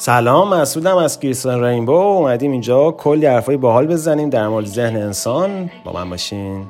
سلام مسعودم از کریستان رینبو. اومدیم اینجا کلی حرفای باحال بزنیم در مورد ذهن انسان. با من باشین.